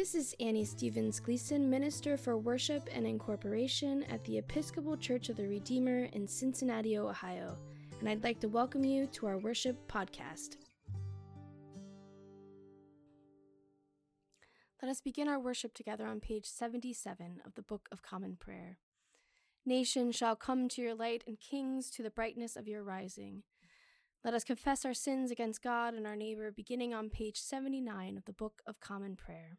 This is Anny Stevens Gleason, Minister for Worship and Incorporation at the Episcopal Church of the Redeemer in Cincinnati, Ohio, and I'd like to welcome you to our worship podcast. Let us begin our worship together on page 77 of the Book of Common Prayer. Nations shall come to your light, and kings to the brightness of your rising. Let us confess our sins against God and our neighbor, beginning on page 79 of the Book of Common Prayer.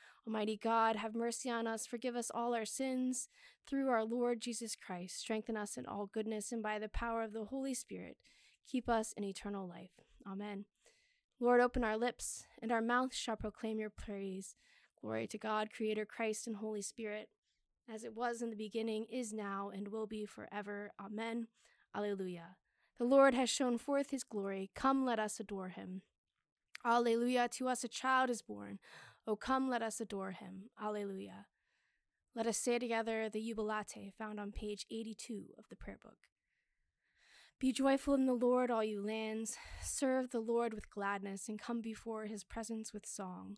Almighty God, have mercy on us, forgive us all our sins. Through our Lord Jesus Christ, strengthen us in all goodness, and by the power of the Holy Spirit, keep us in eternal life. Amen. Lord, open our lips, and our mouth shall proclaim your praise. Glory to God, Creator, Christ, and Holy Spirit, as it was in the beginning, is now, and will be forever. Amen. Alleluia. The Lord has shown forth his glory. Come, let us adore him. Alleluia. To us a child is born. O come, let us adore him. Alleluia. Let us say together the Jubilate found on page 82 of the prayer book. Be joyful in the Lord, all you lands. Serve the Lord with gladness and come before his presence with song.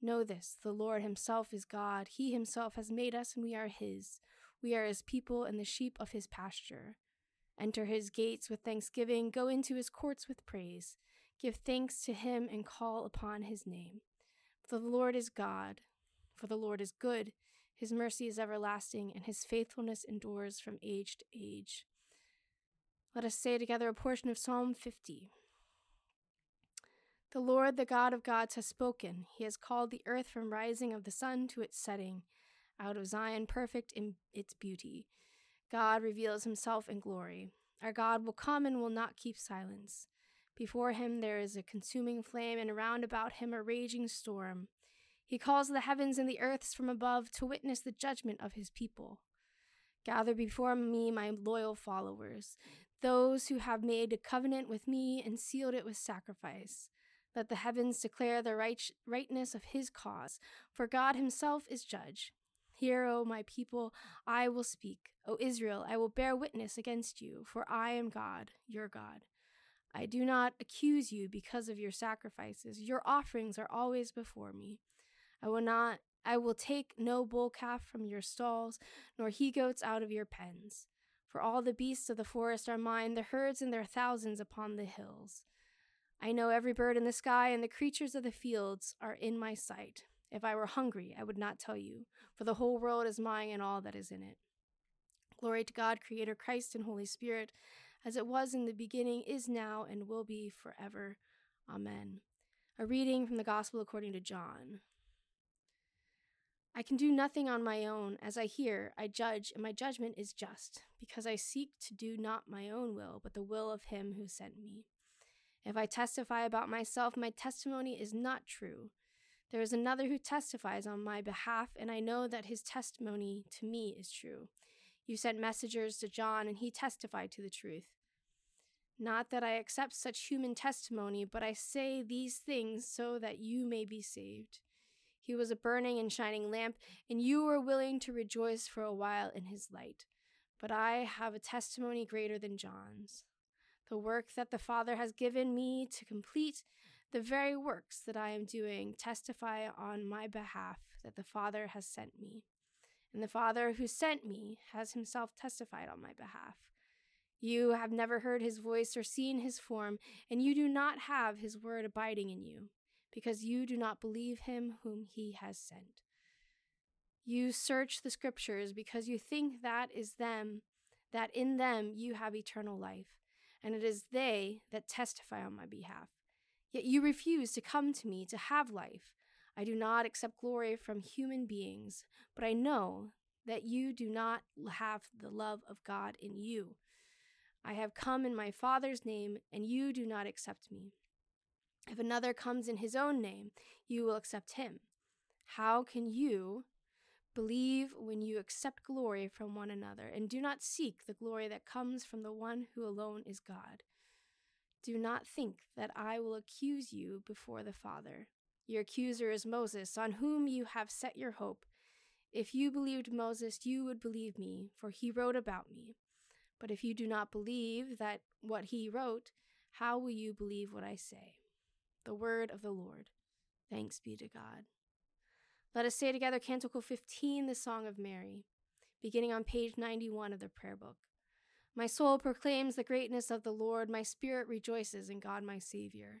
Know this the Lord himself is God. He himself has made us, and we are his. We are his people and the sheep of his pasture. Enter his gates with thanksgiving, go into his courts with praise. Give thanks to him and call upon his name. For the Lord is God, for the Lord is good, his mercy is everlasting, and his faithfulness endures from age to age. Let us say together a portion of Psalm 50. The Lord, the God of gods, has spoken. He has called the earth from rising of the sun to its setting, out of Zion perfect in its beauty. God reveals himself in glory. Our God will come and will not keep silence. Before him there is a consuming flame, and round about him a raging storm. He calls the heavens and the earths from above to witness the judgment of his people. Gather before me my loyal followers, those who have made a covenant with me and sealed it with sacrifice. Let the heavens declare the right, rightness of his cause, for God himself is judge. Hear, O my people, I will speak. O Israel, I will bear witness against you, for I am God, your God. I do not accuse you because of your sacrifices. Your offerings are always before me. I will not I will take no bull calf from your stalls, nor he goats out of your pens. For all the beasts of the forest are mine, the herds and their thousands upon the hills. I know every bird in the sky, and the creatures of the fields are in my sight. If I were hungry, I would not tell you, for the whole world is mine and all that is in it. Glory to God, Creator, Christ, and Holy Spirit as it was in the beginning, is now, and will be forever. Amen. A reading from the Gospel according to John. I can do nothing on my own. As I hear, I judge, and my judgment is just, because I seek to do not my own will, but the will of him who sent me. If I testify about myself, my testimony is not true. There is another who testifies on my behalf, and I know that his testimony to me is true. You sent messengers to John, and he testified to the truth. Not that I accept such human testimony, but I say these things so that you may be saved. He was a burning and shining lamp, and you were willing to rejoice for a while in his light. But I have a testimony greater than John's. The work that the Father has given me to complete, the very works that I am doing, testify on my behalf that the Father has sent me and the Father who sent me has himself testified on my behalf. You have never heard his voice or seen his form, and you do not have his word abiding in you, because you do not believe him whom he has sent. You search the scriptures because you think that is them, that in them you have eternal life, and it is they that testify on my behalf. Yet you refuse to come to me to have life. I do not accept glory from human beings, but I know that you do not have the love of God in you. I have come in my Father's name, and you do not accept me. If another comes in his own name, you will accept him. How can you Believe when you accept glory from one another, and do not seek the glory that comes from the one who alone is God. Do not think that I will accuse you before the Father. Your accuser is Moses, on whom you have set your hope. If you believed Moses, you would believe me, for he wrote about me. But if you do not believe that what he wrote, how will you believe what I say? The word of the Lord. Thanks be to God. Let us say together Canticle 15, the Song of Mary, beginning on page 91 of the prayer book. My soul proclaims the greatness of the Lord, my spirit rejoices in God my Savior.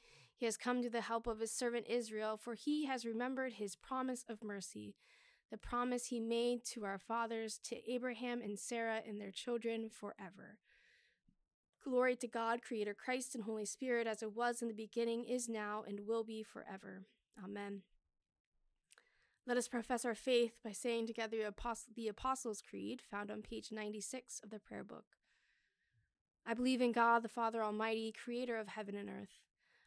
He has come to the help of his servant Israel, for he has remembered his promise of mercy, the promise he made to our fathers, to Abraham and Sarah and their children forever. Glory to God, Creator Christ and Holy Spirit, as it was in the beginning, is now, and will be forever. Amen. Let us profess our faith by saying together the Apostles' Creed, found on page 96 of the prayer book. I believe in God, the Father Almighty, creator of heaven and earth.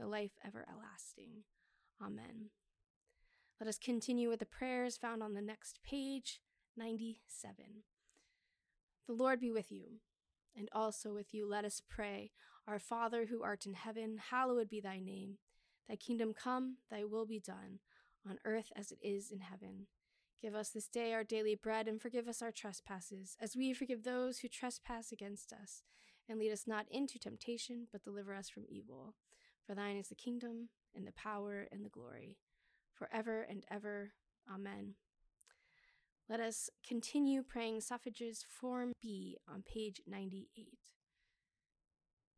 the life everlasting. Amen. Let us continue with the prayers found on the next page, 97. The Lord be with you, and also with you. Let us pray. Our Father who art in heaven, hallowed be thy name. Thy kingdom come, thy will be done on earth as it is in heaven. Give us this day our daily bread, and forgive us our trespasses, as we forgive those who trespass against us. And lead us not into temptation, but deliver us from evil. For thine is the kingdom, and the power, and the glory, forever and ever. Amen. Let us continue praying suffrages Form B on page 98.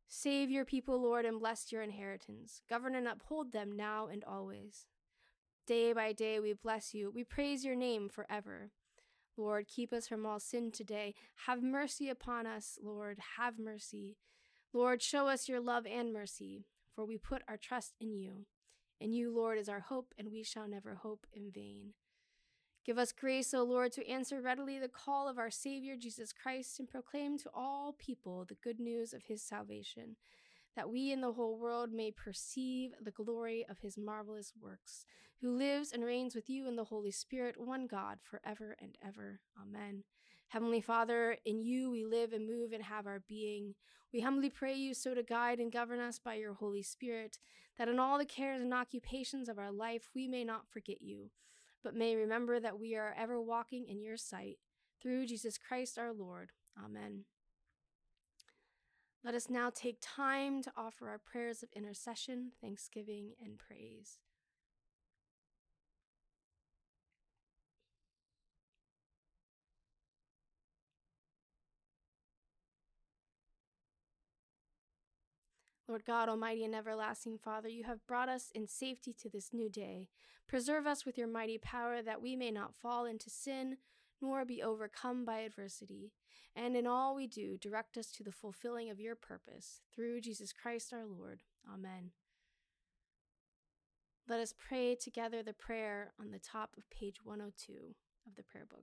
Save your people, Lord, and bless your inheritance. Govern and uphold them now and always. Day by day we bless you. We praise your name forever. Lord, keep us from all sin today. Have mercy upon us, Lord. Have mercy. Lord, show us your love and mercy, for we put our trust in you. And you, Lord, is our hope, and we shall never hope in vain. Give us grace, O Lord, to answer readily the call of our Savior Jesus Christ and proclaim to all people the good news of his salvation, that we in the whole world may perceive the glory of his marvelous works who lives and reigns with you in the Holy Spirit, one God, forever and ever. Amen. Heavenly Father, in you we live and move and have our being. We humbly pray you so to guide and govern us by your Holy Spirit, that in all the cares and occupations of our life we may not forget you, but may remember that we are ever walking in your sight. Through Jesus Christ our Lord. Amen. Let us now take time to offer our prayers of intercession, thanksgiving, and praise. Lord God, Almighty and everlasting Father, you have brought us in safety to this new day. Preserve us with your mighty power that we may not fall into sin nor be overcome by adversity. And in all we do, direct us to the fulfilling of your purpose. Through Jesus Christ our Lord. Amen. Let us pray together the prayer on the top of page 102 of the prayer book.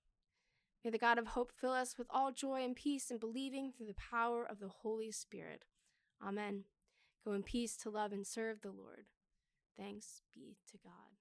May the God of hope fill us with all joy and peace in believing through the power of the Holy Spirit. Amen. Go in peace to love and serve the Lord. Thanks be to God.